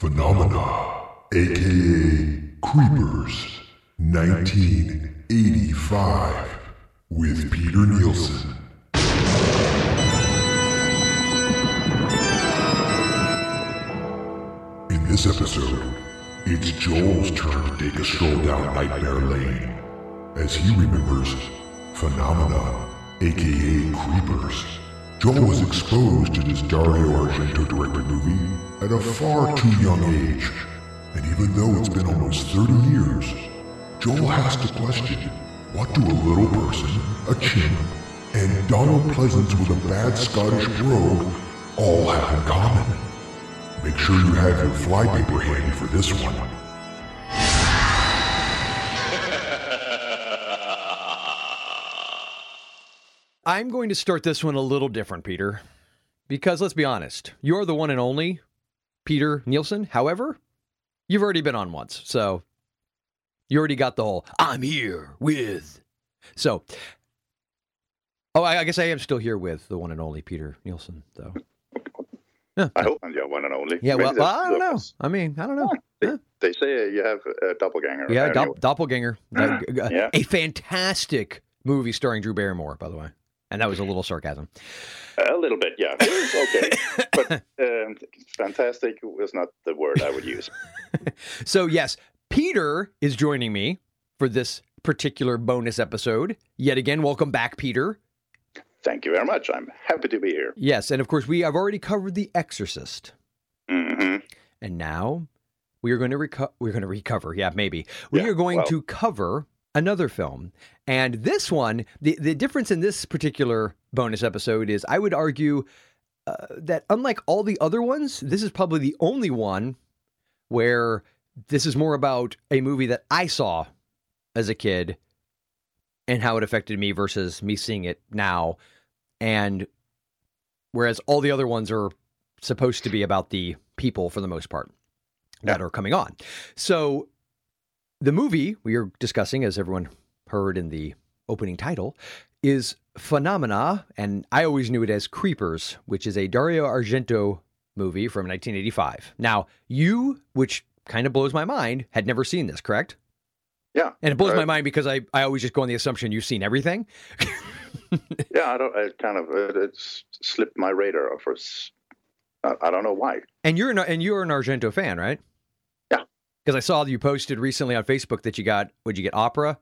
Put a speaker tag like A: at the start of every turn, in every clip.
A: Phenomena, aka Creepers, 1985, with Peter Nielsen. In this episode, it's Joel's turn to take a stroll down Nightmare Lane as he remembers Phenomena, aka Creepers. Joel was exposed to this Dario Argento directed movie at a far too young age. And even though it's been almost 30 years, Joel has to question what do a little person, a chimp, and Donald Pleasence with a bad Scottish brogue all have in common? Make sure you have your flypaper handy for this one.
B: I'm going to start this one a little different, Peter, because let's be honest, you're the one and only Peter Nielsen. However, you've already been on once, so you already got the whole I'm here with. So, oh, I, I guess I am still here with the one and only Peter Nielsen, though. Yeah,
C: I hope I'm your one and only.
B: yeah
C: Maybe
B: well, I don't know. I mean, I don't know.
C: They,
B: Yeah.
C: they say you have a doppelganger.
B: Yeah,
C: anyway.
B: Dopp- Doppelganger.
C: Yeah.
B: A fantastic movie starring Drew Barrymore, by the way. And that was a little sarcasm.
C: A little bit, yeah. Okay. but um, fantastic was not the word I would use.
B: So, yes, Peter is joining me for this particular bonus episode. Yet again, welcome back, Peter.
C: Thank you very much. I'm happy to be here.
B: Yes, and of course, we have already covered The Exorcist.
C: hmm
B: And now we are going to reco- we're going to recover. Yeah, maybe. We
C: Yeah,
B: are going
C: well-
B: to cover another film. And this one, the, the difference in this particular bonus episode is I would argue uh, that unlike all the other ones, this is probably the only one where this is more about a movie that I saw as a kid and how it affected me versus me seeing it now. And whereas all the other ones are supposed to be about the people for the most part that are coming on. So the movie we are discussing, as everyone heard in the opening title, is Phenomena, and I always knew it as Creepers, which is a Dario Argento movie from 1985. Now, you, which kind of blows my mind, had never seen this, correct?
C: Yeah.
B: And it blows my
C: Uh,
B: mind because I, I always just go on the assumption you've seen everything.
C: Yeah, I don't. I kind of it, it's slipped my radar for. I don't know why.
B: And you're an, and you're an Argento fan, right? Because I saw you posted recently on Facebook that you got, would you get opera?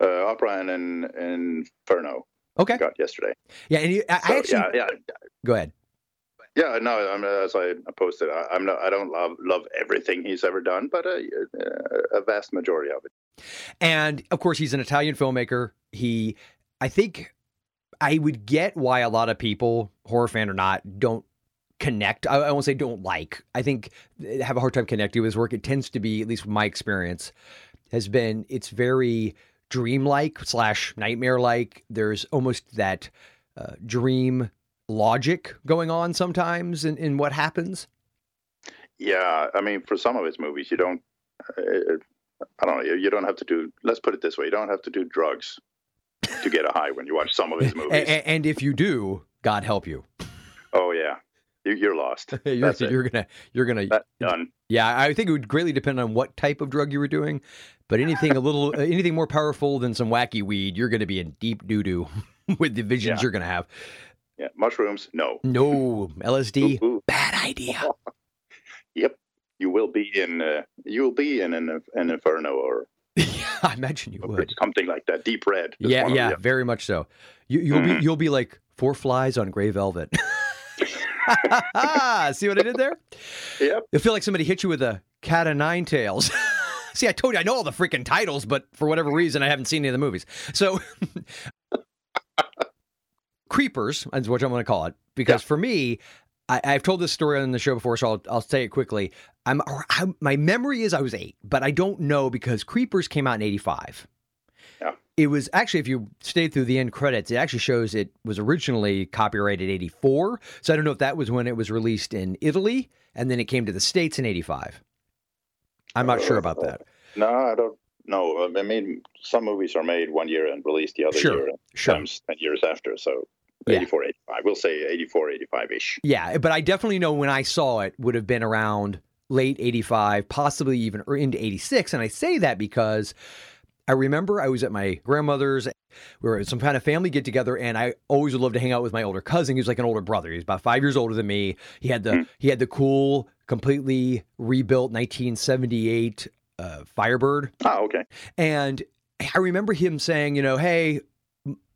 C: Uh, Opera and in, Inferno
B: Okay.
C: got yesterday.
B: Yeah, and you, I, I actually
C: yeah, yeah,
B: go ahead.
C: yeah. No, I'm, as I posted, I, I'm not. I don't love love everything he's ever done, but a, a vast majority of it.
B: And of course, he's an Italian filmmaker. He, I think, I would get why a lot of people, horror fan or not, don't connect. I, I won't say don't like. I think they have a hard time connecting with his work. It tends to be, at least my experience, has been it's very dreamlike slash nightmare like. There's almost that uh, dream logic going on sometimes in, in what happens.
C: Yeah, I mean, for some of his movies, you don't. Uh, I don't know. You, don't have to do. Let's put it this way: you don't have to do drugs to get a high when you watch some of his movies.
B: a- and if you do, God help you.
C: oh yeah, you're lost.
B: you're,
C: That's it.
B: you're gonna you're gonna
C: That's done.
B: yeah i think it would greatly depend on what type of drug you were doing but anything a little anything more powerful than some wacky weed you're gonna be in deep doo-doo with the visions
C: Yeah.
B: you're gonna have
C: Yeah, mushrooms. No.
B: no lsd
C: Ooh, ooh.
B: bad idea
C: Yep. You will be in. Uh, you will be in an, an inferno or
B: i imagine you would
C: something like that. Deep red.
B: yeah yeah very much so you, you'll be
C: Mhm.
B: you'll be like four flies on gray velvet see what i did there
C: Yep.
B: I feel like somebody hit you with a cat of nine tails. See, I told you I know all the freaking titles, but for whatever reason, I haven't seen any of the movies. So, Creepers is what I'm going to call it because for me, I, I've told this story on the show before, so I'll, I'll say it quickly. I'm, I'm my memory is I was eight, but I don't know because Creepers came out in '85. It was actually, if you stayed through the end credits, it actually shows it was originally copyrighted 84. So I don't know if that was when it was released in Italy and then it came to the States in 85. I'm not sure about that.
C: No, I don't know. I mean, some movies are made one year and released the other
B: Sure,
C: year, and
B: sure.
C: sometimes 10 years after. So
B: Yeah.
C: 84, 85. We'll say 84, 85 ish.
B: Yeah, but I definitely know when I saw it would have been around late 85, possibly even or into 86. And I say that because I remember I was at my grandmother's. We were at some kind of family get together, and I always would love to hang out with my older cousin. He was like an older brother. He was about five years older than me. He had the he had the cool, completely rebuilt 1978 uh, Firebird.
C: Oh, okay.
B: And I remember him saying, you know, hey,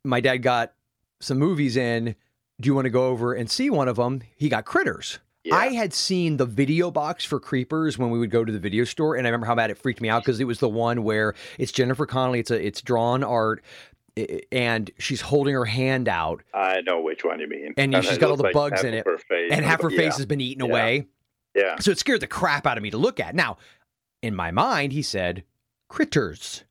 B: my dad got some movies in. Do you want to go over and see one of them? He got Critters.
C: Yeah.
B: I had seen the video box for Creepers when we would go to the video store, and I remember how bad it freaked me out because it was the one where it's Jennifer Connelly. It's a it's drawn art, and she's holding her hand out,
C: I know which one you mean.
B: And
C: it
B: she's got all the
C: like
B: bugs in it, and half her
C: Yeah,
B: face has been eaten
C: Yeah.
B: away.
C: Yeah.
B: So it scared the crap out of me to look at. Now, in my mind, he said, Critters.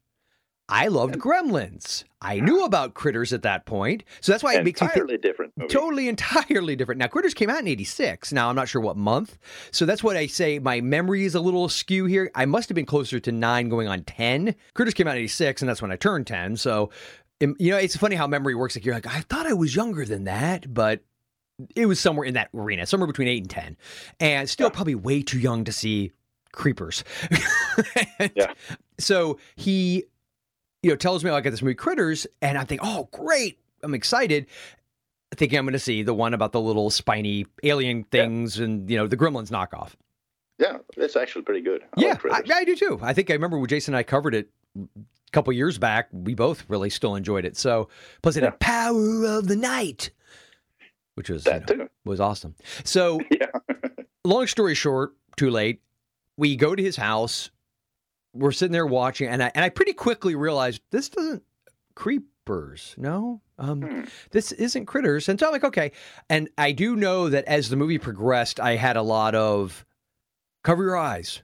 B: I loved Gremlins. I knew about Critters at that point. So that's why it makes me think
C: different movie.
B: totally, entirely different. Now, Critters came out in 86. Now, I'm not sure what month. So that's what I say. My memory is a little askew here. I must have been closer to nine going on 10. Critters came out in 86, and that's when I turned 10. So, um, you know, it's funny how memory works. Like, you're like, I thought I was younger than that, but it was somewhere in that arena, somewhere between 8 and 10. And still
C: Yeah.
B: probably way too young to see Creepers. And
C: Yeah.
B: So he, you know, tells me, oh, I got this movie Critters, and I think, oh, great. I'm excited thinking I'm going to see the one about the little spiny alien things and you know the Gremlins knockoff.
C: Yeah, it's actually pretty good. I
B: yeah,
C: like
B: I, I do too. I think I remember when Jason and I covered it a couple years back. We both really still enjoyed it. So plus it
C: Yeah.
B: had Power of the Night, which was you know,
C: too.
B: was awesome. So
C: Yeah.
B: long story short, too late. We go to his house. We're sitting there watching, and I and I pretty quickly realized this doesn't creepers. No, um,
C: Hmm.
B: this isn't critters. And so I'm like, okay. And I do know that as the movie progressed, I had a lot of cover your eyes,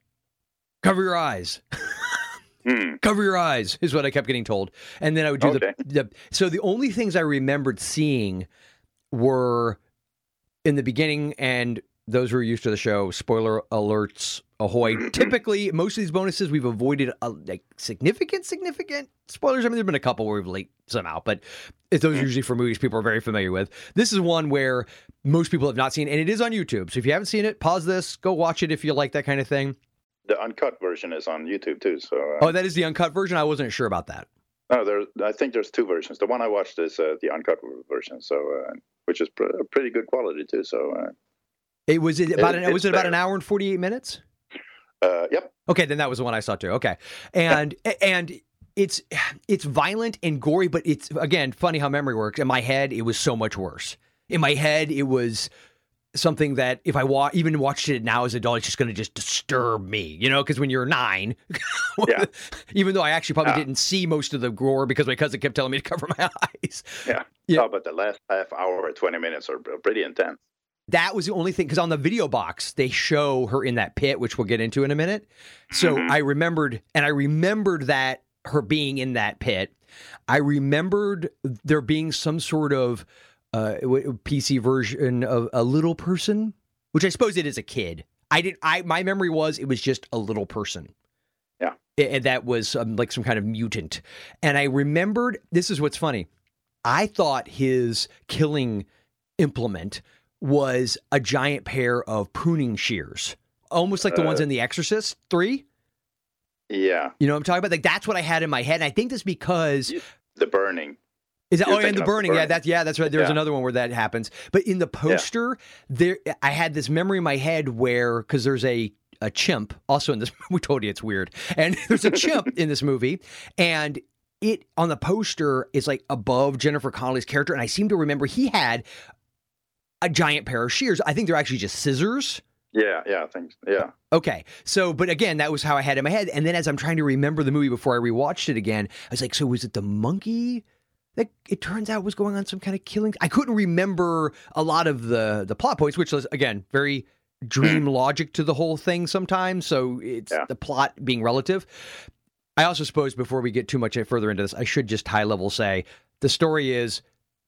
B: cover your eyes,
C: Hmm.
B: cover your eyes is what I kept getting told. And then I would do
C: Okay.
B: the, the so the only things I remembered seeing were in the beginning and those who are used to the show, spoiler alerts ahoy. Typically, most of these bonuses we've avoided a, like significant, significant spoilers. I mean, there've been a couple where we've late some out, but it's those are usually for movies people are very familiar with. This is one where most people have not seen, and it is on YouTube. So if you haven't seen it, pause this, go watch it if you like that kind of thing.
C: The uncut version is on YouTube too. So uh,
B: Oh, that is the uncut version. I wasn't sure about that.
C: no, there. I think there's two versions. The one I watched is uh, the uncut version, so uh, which is pr- pretty good quality too. So uh,
B: It was it about
C: It-
B: an, was it about an hour and forty eight minutes?
C: Uh, yep.
B: Okay, then that was the one I saw too. Okay, and and it's it's violent and gory, but it's again funny how memory works. In my head, it was so much worse. In my head, it was something that if I wa- even watched it now as an adult, it's just going to just disturb me, you know? Because when you're nine,
C: Yeah.
B: even though I actually probably
C: Yeah.
B: didn't see most of the gore because my cousin kept telling me to cover my eyes.
C: Yeah.
B: Yeah.
C: No, but the last half hour or twenty minutes are are pretty intense.
B: That was the only thing because on the video box they show her in that pit, which we'll get into in a minute. So
C: Mhm.
B: I remembered, and I remembered that her being in that pit. I remembered there being some sort of uh, PC version of a little person, which I suppose it is a kid. I did. I my memory was it was just a little person.
C: Yeah.
B: And that was um, like some kind of mutant. And I remembered. This is what's funny. I thought his killing implement was a giant pair of pruning shears, almost like the ones
C: Uh,
B: in The Exorcist Three.
C: Yeah,
B: You know what I'm talking about? Like that's what I had in my head. And I think that's because
C: the burning.
B: is that
C: You're
B: oh and the
C: the
B: burning. Yeah, that's yeah, that's right. There's
C: Yeah.
B: another one where that happens. But in the poster, there I had this memory in my head where because there's a a chimp also in this we told you it's weird. And there's a chimp in this movie and it on the poster is like above Jennifer Connelly's character and I seem to remember he had a giant pair of shears. I think they're actually just scissors.
C: Yeah, yeah, I think. Yeah,
B: Okay. So, but again, that was how I had it in my head. And then as I'm trying to remember the movie before I rewatched it again, I was like, so was it the monkey that it turns out was going on some kind of killing? I couldn't remember a lot of the the plot points, which was again very dream logic to the whole thing sometimes. So it's
C: Yeah.
B: the plot being relative. I also suppose before we get too much further into this, I should just high level say the story is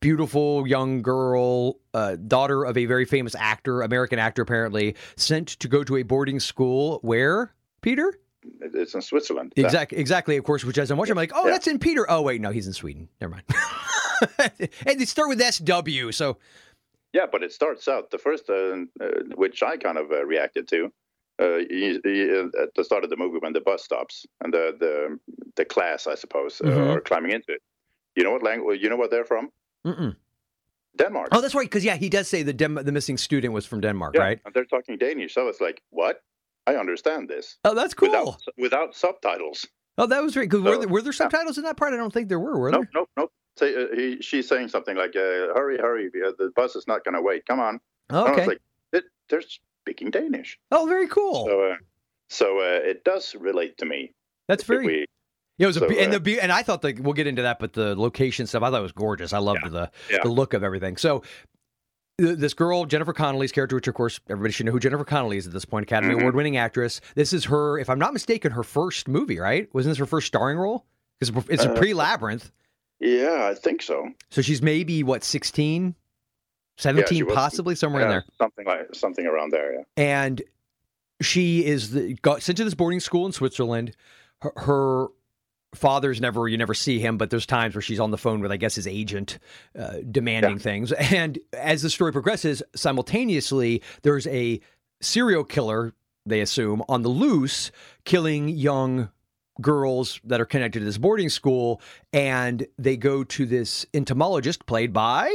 B: beautiful young girl, uh, daughter of a very famous actor, American actor apparently, sent to go to a boarding school where Peter
C: it's in Switzerland.
B: Exactly exactly of course. Which as I'm watching, I'm like, oh,
C: Yeah.
B: that's in Peter. Oh wait, no, he's in Sweden. Never mind. and they start with SW, so
C: Yeah, but it starts out the first, uh, uh, which I kind of uh, reacted to, uh, he, he, uh, at the start of the movie when the bus stops and the the, the class, I suppose, uh,
B: Mhm.
C: are climbing into it. You know what language? You know what they're from?
B: Mm-mm.
C: Denmark.
B: Oh, that's right. Because yeah, he does say the Dem- the missing student was from Denmark,
C: yeah,
B: right?
C: and they're talking Danish. So it's like, what? I understand this
B: Oh, that's cool.
C: without without subtitles.
B: oh, that was great. Because were, there, were there subtitles in that part? I don't think there were. Were
C: Nope,
B: there?
C: nope, nope. Uh, he, she's saying something like, uh, "Hurry, hurry! uh, The bus is not going to wait. Come on!"
B: Oh, okay.
C: was like, "It- "They're speaking Danish."
B: oh, very cool.
C: So, uh, so uh, it does relate to me.
B: that's very.
C: we-
B: Yeah, it was a
C: So,
B: be- and the be- and I thought that we'll get into that, but the location stuff I thought it was gorgeous. I loved the
C: yeah.
B: the look of everything. So th- this girl Jennifer Connelly's character, which of course everybody should know who Jennifer Connelly is at this point, Academy
C: Mhm.
B: Award winning actress. This is her, if I'm not mistaken, her first movie, right? Wasn't this her first starring role? Because it's a
C: Uh,
B: pre Labyrinth,
C: Yeah, I think so.
B: so she's maybe what 16, 17,
C: was-
B: possibly somewhere in there.
C: something like something around there. Yeah.
B: and she is the, got sent to this boarding school in Switzerland. Her, her father's never you never see him, but there's times where she's on the phone with I guess his agent, uh, demanding
C: Yeah.
B: things. And as the story progresses, simultaneously there's a serial killer they assume on the loose, killing young girls that are connected to this boarding school, and they go to this entomologist played by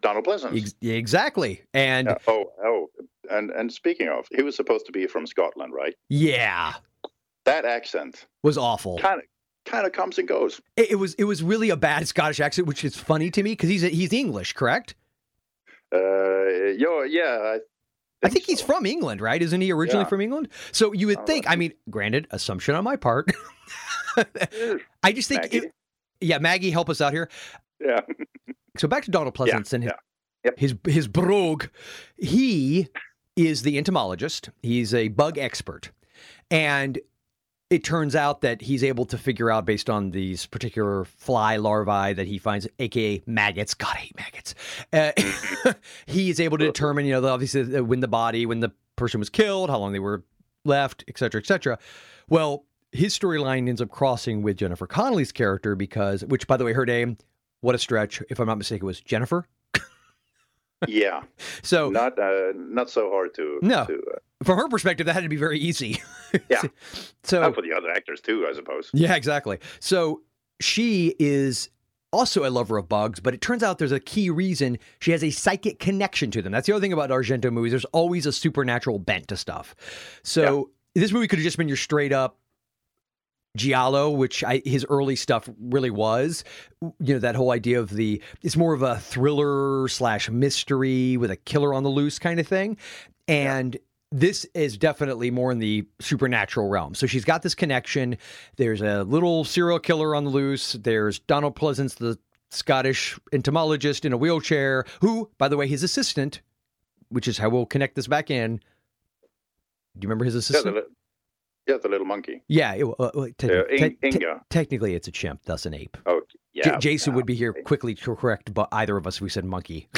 C: Donald Pleasence.
B: ex- exactly, and
C: Yeah. Oh, oh, and and speaking of, he was supposed to be from Scotland, right?
B: yeah,
C: That accent
B: was awful.
C: kind of kind of comes and goes.
B: It, it was it was really a bad Scottish accent, which is funny to me because he's he's English, correct?
C: Uh, yo, yeah, I think,
B: I think he's from England, right? Isn't he originally
C: Yeah.
B: from England? So you would
C: Uh,
B: think. I mean, granted, assumption on my part. I just think,
C: Maggie.
B: it- yeah, Maggie, help us out here.
C: Yeah,
B: So back to Donald Pleasence and his,
C: yeah. Yep.
B: his his brogue. He is the entomologist. He's a bug expert, and it turns out that he's able to figure out based on these particular fly larvae that he finds, aka maggots. God, I hate maggots. Uh, he is able to determine, you know, obviously when the body, when the person was killed, how long they were left, et cetera, et cetera. Well, his storyline ends up crossing with Jennifer Connelly's character because, which, by the way, her name, what a stretch, if I'm not mistaken, was Jennifer.
C: yeah.
B: So
C: Not uh, not so hard to
B: No.
C: To, uh,
B: from her perspective, that had to be very easy.
C: Yeah.
B: so
C: and for the other actors too, I suppose.
B: yeah, exactly. So she is also a lover of bugs, but it turns out there's a key reason she has a psychic connection to them. That's the other thing about Argento movies. There's always a supernatural bent to stuff. So this movie could have just been your straight up Giallo, which I, his early stuff really was. You know, that whole idea of the, it's more of a thriller slash mystery with a killer on the loose kind of thing. And this is definitely more in the supernatural realm. So she's got this connection. There's a little serial killer on the loose. There's Donald Pleasence, the Scottish entomologist in a wheelchair, who, by the way, his assistant, which is how we'll connect this back in. Do you remember his
C: Yeah,
B: assistant?
C: the, li- yeah, the little monkey.
B: Yeah, it, uh, te-
C: Uh,
B: te-
C: In-
B: te-
C: Inga.
B: technically it's a chimp, thus an ape.
C: Oh,
B: J-
C: yeah.
B: Jason
C: yeah.
B: would be here quickly to correct but either of us if we said monkey.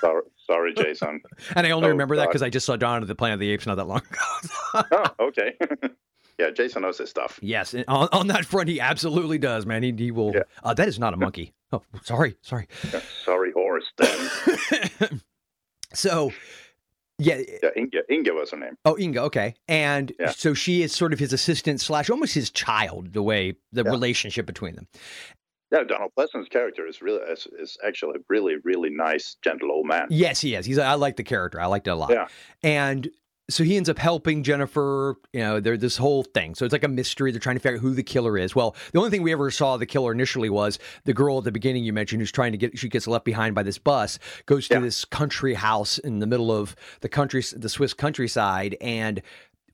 C: Sorry, sorry Jason.
B: and I only
C: Oh,
B: remember that because I just saw Dawn of the Planet of the Apes not that long ago.
C: oh, okay. yeah, Jason knows his stuff.
B: yes, on, on that front, he absolutely does, man. He, he will.
C: Yeah.
B: Uh, that is not a monkey. Oh, sorry, sorry.
C: Yeah, sorry, horse. Then.
B: so, yeah.
C: yeah, Inga. Inga was her name.
B: Oh, Inga. Okay, and
C: Yeah.
B: so she is sort of his assistant slash almost his child. The way the
C: Yeah.
B: relationship between them.
C: Yeah, Donald Pleasence's character is really is, is actually a really really nice, gentle old man.
B: Yes, he is. He's. I like the character. I liked it a lot.
C: Yeah.
B: And so he ends up helping Jennifer. You know, they're this whole thing. So it's like a mystery. They're trying to figure out who the killer is. Well, the only thing we ever saw the killer initially was the girl at the beginning you mentioned who's trying to get. She gets left behind by this bus. Goes to
C: Yeah.
B: this country house in the middle of the country, the Swiss countryside, and.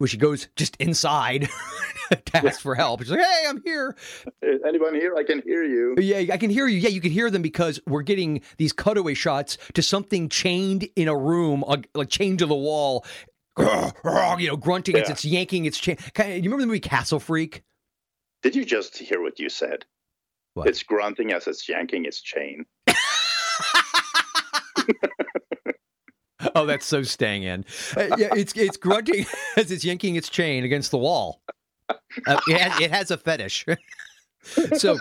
B: When she goes just inside to ask for help, she's like, "Hey, I'm here."
C: Uh, Anyone here? I can hear you.
B: Yeah, I can hear you. Yeah, you can hear them because we're getting these cutaway shots to something chained in a room, like chained to the wall, you know, grunting as
C: Yeah.
B: it's yanking its chain. You remember the movie Castle Freak?
C: Did you just hear what you said?
B: What?
C: It's grunting as it's yanking its chain.
B: Oh, that's so staying in. Uh, yeah, it's it's grunting as it's yanking its chain against the wall. Uh, it, has, it has a fetish. so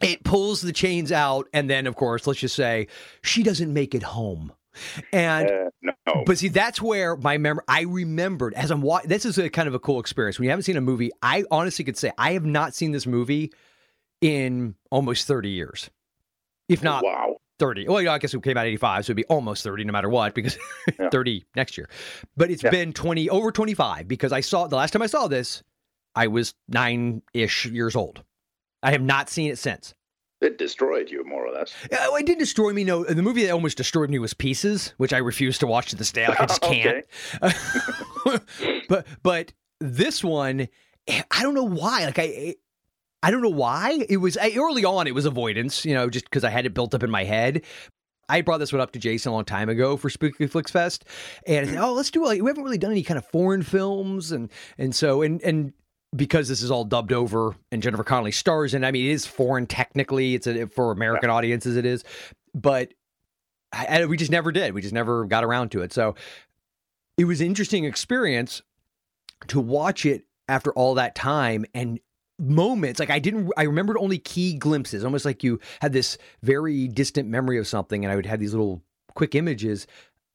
B: it pulls the chains out, and then, of course, let's just say she doesn't make it home. And
C: Uh, no.
B: but see, that's where my memory. I remembered as I'm watching. This is a kind of a cool experience. When you haven't seen a movie, I honestly could say I have not seen this movie in almost 30 years, if not
C: wow.
B: 30. Well, you know, I guess it came out 85, so it'd be almost 30 no matter what, because
C: Yeah.
B: 30 next year. But it's
C: Yeah.
B: been 20 over 25 because I saw the last time I saw this, I was nine ish years old. I have not seen it since.
C: It destroyed you more or less.
B: Yeah, oh, It didn't destroy me. No, the movie that almost destroyed me was Pieces, which I refuse to watch to this day. Like I just can't. but but this one, eh, I don't know why. Like I. Eh, I don't know why. It was I, early on. It was avoidance, you know, just because I had it built up in my head. I brought this one up to Jason a long time ago for Spooky Flix Fest, and I said, "Oh, let's do like we haven't really done any kind of foreign films," and and so and and because this is all dubbed over and Jennifer Connelly stars, and I mean it is foreign technically. It's a, for American audiences, it is, but I, I- we just never did. We just never got around to it. So it was an interesting experience to watch it after all that time and moments like i didn't i remembered only key glimpses almost like you had this very distant memory of something and i would have these little quick images.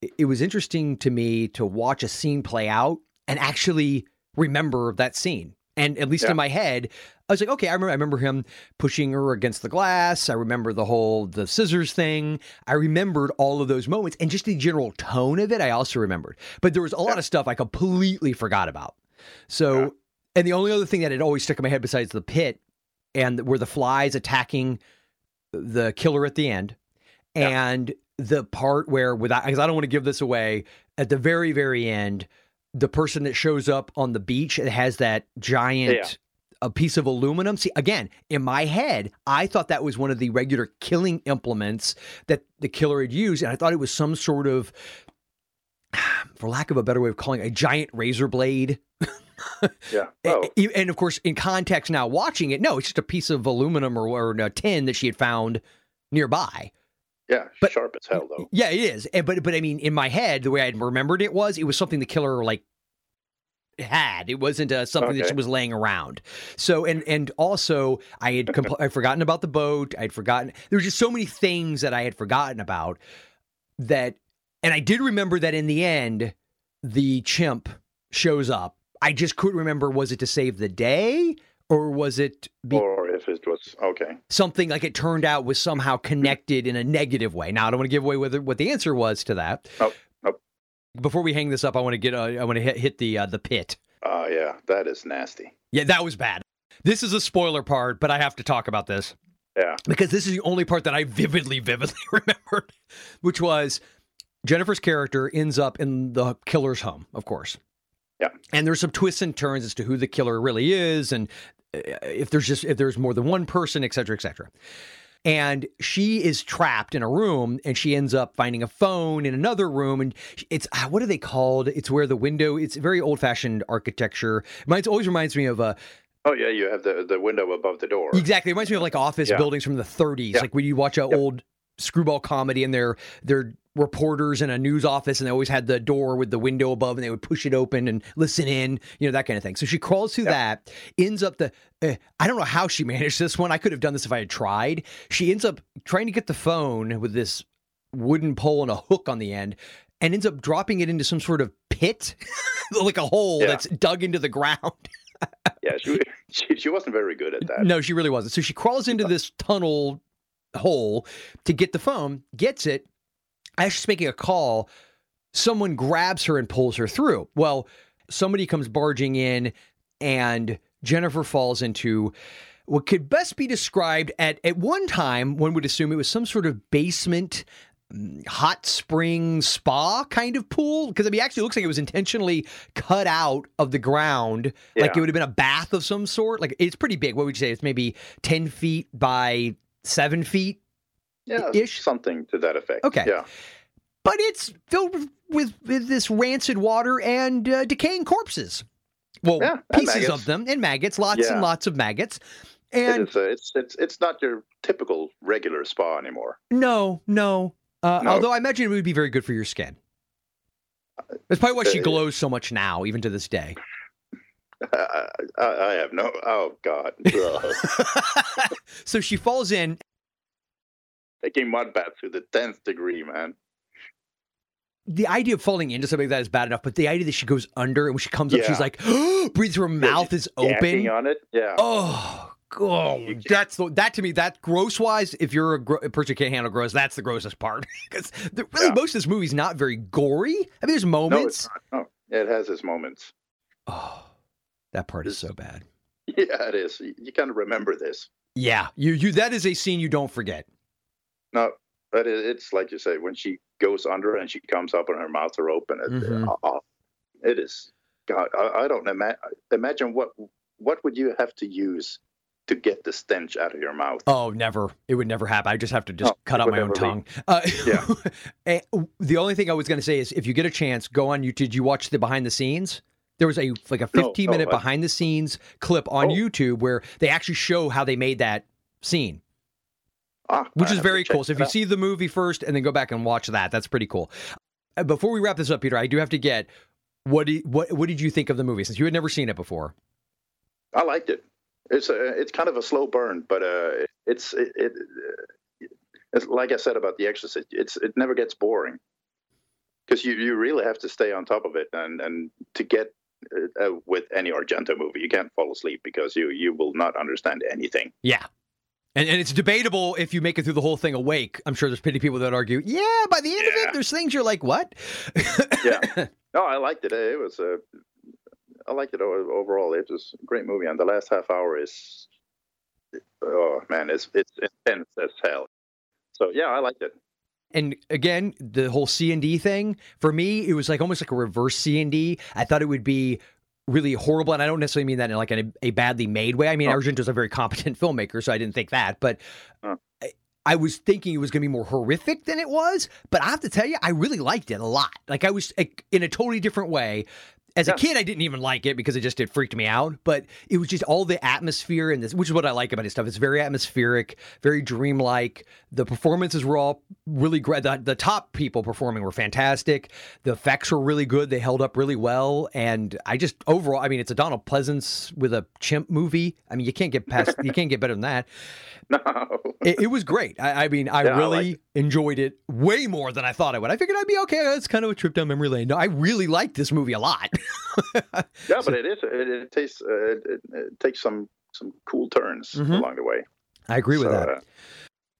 B: It- was interesting to me to watch a scene play out and actually remember that scene. And at least
C: Yeah.
B: in my head i was like okay i remember i remember him pushing her against the glass. I remember the whole the scissors thing. I remembered all of those moments and just the general tone of it i also remembered. But there was a lot of stuff i completely forgot about. So. And the only other thing that had always stuck in my head besides the pit and were the flies attacking the killer at the end
C: Yeah.
B: and the part where without because I don't want to give this away at the very very end the person that shows up on the beach and has that giant
C: Yeah.
B: a piece of aluminum see again in my head I thought that was one of the regular killing implements that the killer had used and I thought it was some sort of for lack of a better way of calling it a giant razor blade
C: Yeah. Oh,
B: e- and of course, in context now, watching it, no, it's just a piece of aluminum or, or a tin that she had found nearby.
C: yeah.
B: but-
C: sharp as hell, though.
B: Yeah, it is. And, but but I mean, in my head, the way I remembered it was, it was something the killer like had. It wasn't uh, something that she was laying around. So and and also, I had compl- I'd forgotten about the boat. I'd forgotten. There were just so many things that I had forgotten about that, and I did remember that in the end, the chimp shows up. I just couldn't remember was it to save the day or was it be-
C: Or if it was okay.
B: something like it turned out was somehow connected in a negative way. Now I don't want to give away whether what the answer was to that.
C: Nope.
B: Before we hang this up, I want to get uh, I want to hit, hit the uh, the pit.
C: Oh yeah, that is nasty.
B: Yeah, that was bad. This is a spoiler part, but I have to talk about this
C: Yeah.
B: because this is the only part that I vividly, vividly remembered, which was Jennifer's character ends up in the killer's home, of course.
C: Yeah.
B: And there's some twists and turns as to who the killer really is, and uh, if there's just if there's more than one person, et cetera, et cetera. And she is trapped in a room, and she ends up finding a phone in another room, and it's ah, what are they called? It's where the window. It's very old fashioned architecture. Mine always reminds me of a
C: Oh yeah, you have the the window above the door.
B: Exactly. It reminds me of like office
C: Yeah.
B: buildings from the 30s.
C: Yeah.
B: Like when you watch an old screwball comedy and they're they're reporters in a news office and they always had the door with the window above and they would push it open and listen in, you know, that kind of thing. So she crawls through that, ends up the uh, I don't know how she managed this one. I could have done this if I had tried. She ends up trying to get the phone with this wooden pole and a hook on the end and ends up dropping it into some sort of pit, like a hole
C: Yeah.
B: that's dug into the ground.
C: Yeah, she, she she wasn't very good at that.
B: No, she really wasn't. So she crawls into this tunnel hole to get the phone, gets it. As she's making a call, someone grabs her and pulls her through. Well, somebody comes barging in, and Jennifer falls into what could best be described at at one time. One would assume it was some sort of basement. mm, Hot spring spa kind of pool because I mean, actually, looks like it was intentionally cut out of the ground, like it would have been a bath of some sort. Like it's pretty big. What would you say? It's maybe ten feet by seven feet
C: Yeah,
B: ish?
C: something to that effect.
B: Okay.
C: Yeah.
B: but it's filled with, with, this rancid water and uh, decaying corpses. Well,
C: Yeah,
B: pieces of them and maggots, lots and lots of maggots. And
C: is, uh, it's it's it's not your typical regular spa anymore.
B: no, no. Uh,
C: No.
B: Although I imagine it would be very good for your skin. That's probably why she
C: Uh,
B: glows so much now, even to this day.
C: I, I, have no. Oh God,
B: so she falls in.
C: taking mud bath to the tenth degree, man.
B: the idea of falling into something like that is bad enough, but the idea that she goes under and when she comes up, she's like, breathes, her mouth is open.
C: on it. Yeah.
B: Oh, God. That's the, that to me, that gross wise, if you're a, gro- a person who can't handle gross, that's the grossest part. Because really,
C: Yeah.
B: most of this movie's not very gory. I mean, there's
C: no,
B: moments.
C: not. No, it has its moments.
B: Oh, that part is so bad.
C: Yeah, it is. You, kind of remember this.
B: Yeah, you you that is a scene you don't forget.
C: No, but it, it's like you say when she goes under and she comes up and her mouth are open. It,
B: Mhm.
C: uh, it is. God, I, I don't ima- imagine what what would you have to use to get the stench out of your mouth.
B: Oh, never. It would never happen. I just have to just
C: No,
B: cut out my own tongue. Uh,
C: Yeah.
B: the only thing I was going to say is if you get a chance, go on YouTube. Did you watch the behind the scenes? There was a like a 15
C: no,
B: minute behind the scenes clip on
C: Oh.
B: YouTube where they actually show how they made that scene,
C: Ah,
B: which
C: I
B: is very cool. So if you
C: out.
B: see the movie first and then go back and watch that, that's pretty cool. Uh, Before we wrap this up, Peter, I do have to get what you- what what did you think of the movie since you had never seen it before?
C: I liked it. It's a, it's kind of a slow burn, but uh, it's it, it uh, it's like I said about The Exorcist. It's it never gets boring because you you really have to stay on top of it, and and to get uh, uh, with any Argento movie, you can't fall asleep because you you will not understand anything.
B: Yeah. And, and it's debatable if you make it through the whole thing awake. I'm sure there's plenty of people that argue, yeah, by the end of it, there's things you're like, what?
C: Yeah. No, I liked it. It was a I liked it overall. It was a great movie, and the last half hour is oh man, it's it's intense as hell. So yeah, I liked it.
B: And again, the whole C and D thing for me, it was like almost like a reverse C and D. I thought it would be really horrible, and I don't necessarily mean that in like a, a badly made way. I mean,
C: Oh.
B: Argento's a very competent filmmaker, so I didn't think that, but.
C: Oh.
B: I, I was thinking it was going to be more horrific than it was, but I have to tell you, I really liked it a lot. Like I was like, in a totally different way. As a kid, I didn't even like it because it just it freaked me out. But it was just all the atmosphere and this, which is what I like about his stuff. It's very atmospheric, very dreamlike. The performances were all really great. The, the top people performing were fantastic. The effects were really good. They held up really well. And I just overall, I mean, it's a Donald Pleasence with a chimp movie. I mean, you can't get past, you can't get better than that.
C: No.
B: It, it was great. I, I mean, I
C: Yeah, I
B: really
C: liked
B: enjoyed it way more than I thought I would. I figured I'd be okay. It's kind of a trip down memory lane. No, I really liked this movie a lot.
C: Yeah, but it is. It, it takes uh, it, it, it takes some some cool turns
B: Mhm.
C: along the way.
B: I agree with that.
C: uh,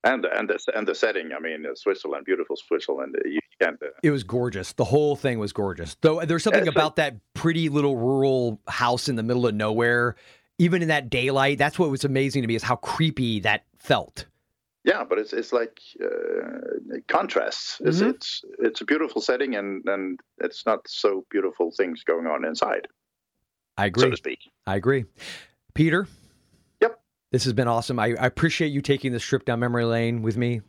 C: and and the and the setting. I mean, uh, Switzerland, beautiful Switzerland. uh, You can't. Uh,
B: It was gorgeous. The whole thing was gorgeous. Though there's something
C: like-
B: about that pretty little rural house in the middle of nowhere, even in that daylight. That's what was amazing to me is how creepy that felt.
C: Yeah, but it's it's like uh, contrasts. It's
B: Mhm.
C: it's it's a beautiful setting, and and it's not so beautiful things going on inside,
B: I
C: so
B: agree.
C: to speak.
B: I agree. Peter.
C: Yep.
B: This has been awesome. I, I appreciate you taking this trip down memory lane with me.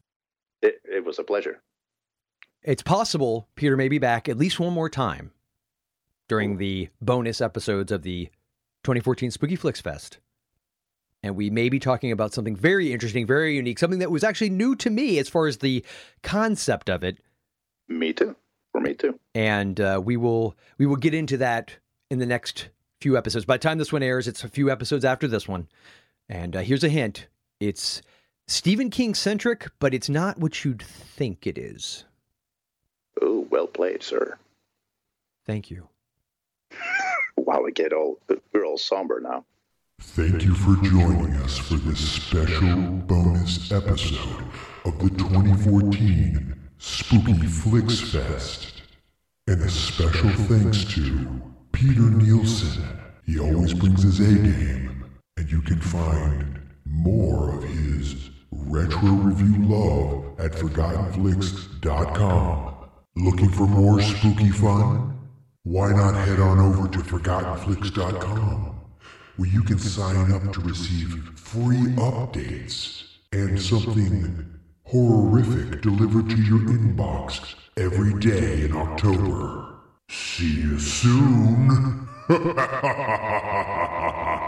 C: It, it was a pleasure.
B: It's possible Peter may be back at least one more time during the bonus episodes of the 2014 Spooky Flix Fest. And we may be talking about something very interesting, very unique, something that was actually new to me as far as the concept of it.
C: Me too. For me too.
B: And uh, we will we will get into that in the next few episodes. By the time this one airs, it's a few episodes after this one. And uh, here's a hint: it's Stephen King centric, but it's not what you'd think it is.
C: Oh, well played, sir.
B: Thank you.
C: Wow, we get all we're all somber now.
A: Thank you for joining us for this special bonus episode of the 2014 Spooky Flix Fest. And a special thanks to Peter Nielsen. He always brings his A game, and you can find more of his retro review love at ForgottenFlix.com. Looking for more spooky fun? Why not head on over to ForgottenFlix.com? Where you can sign up to receive free updates and something horrific delivered to your inbox every day in October. See you soon.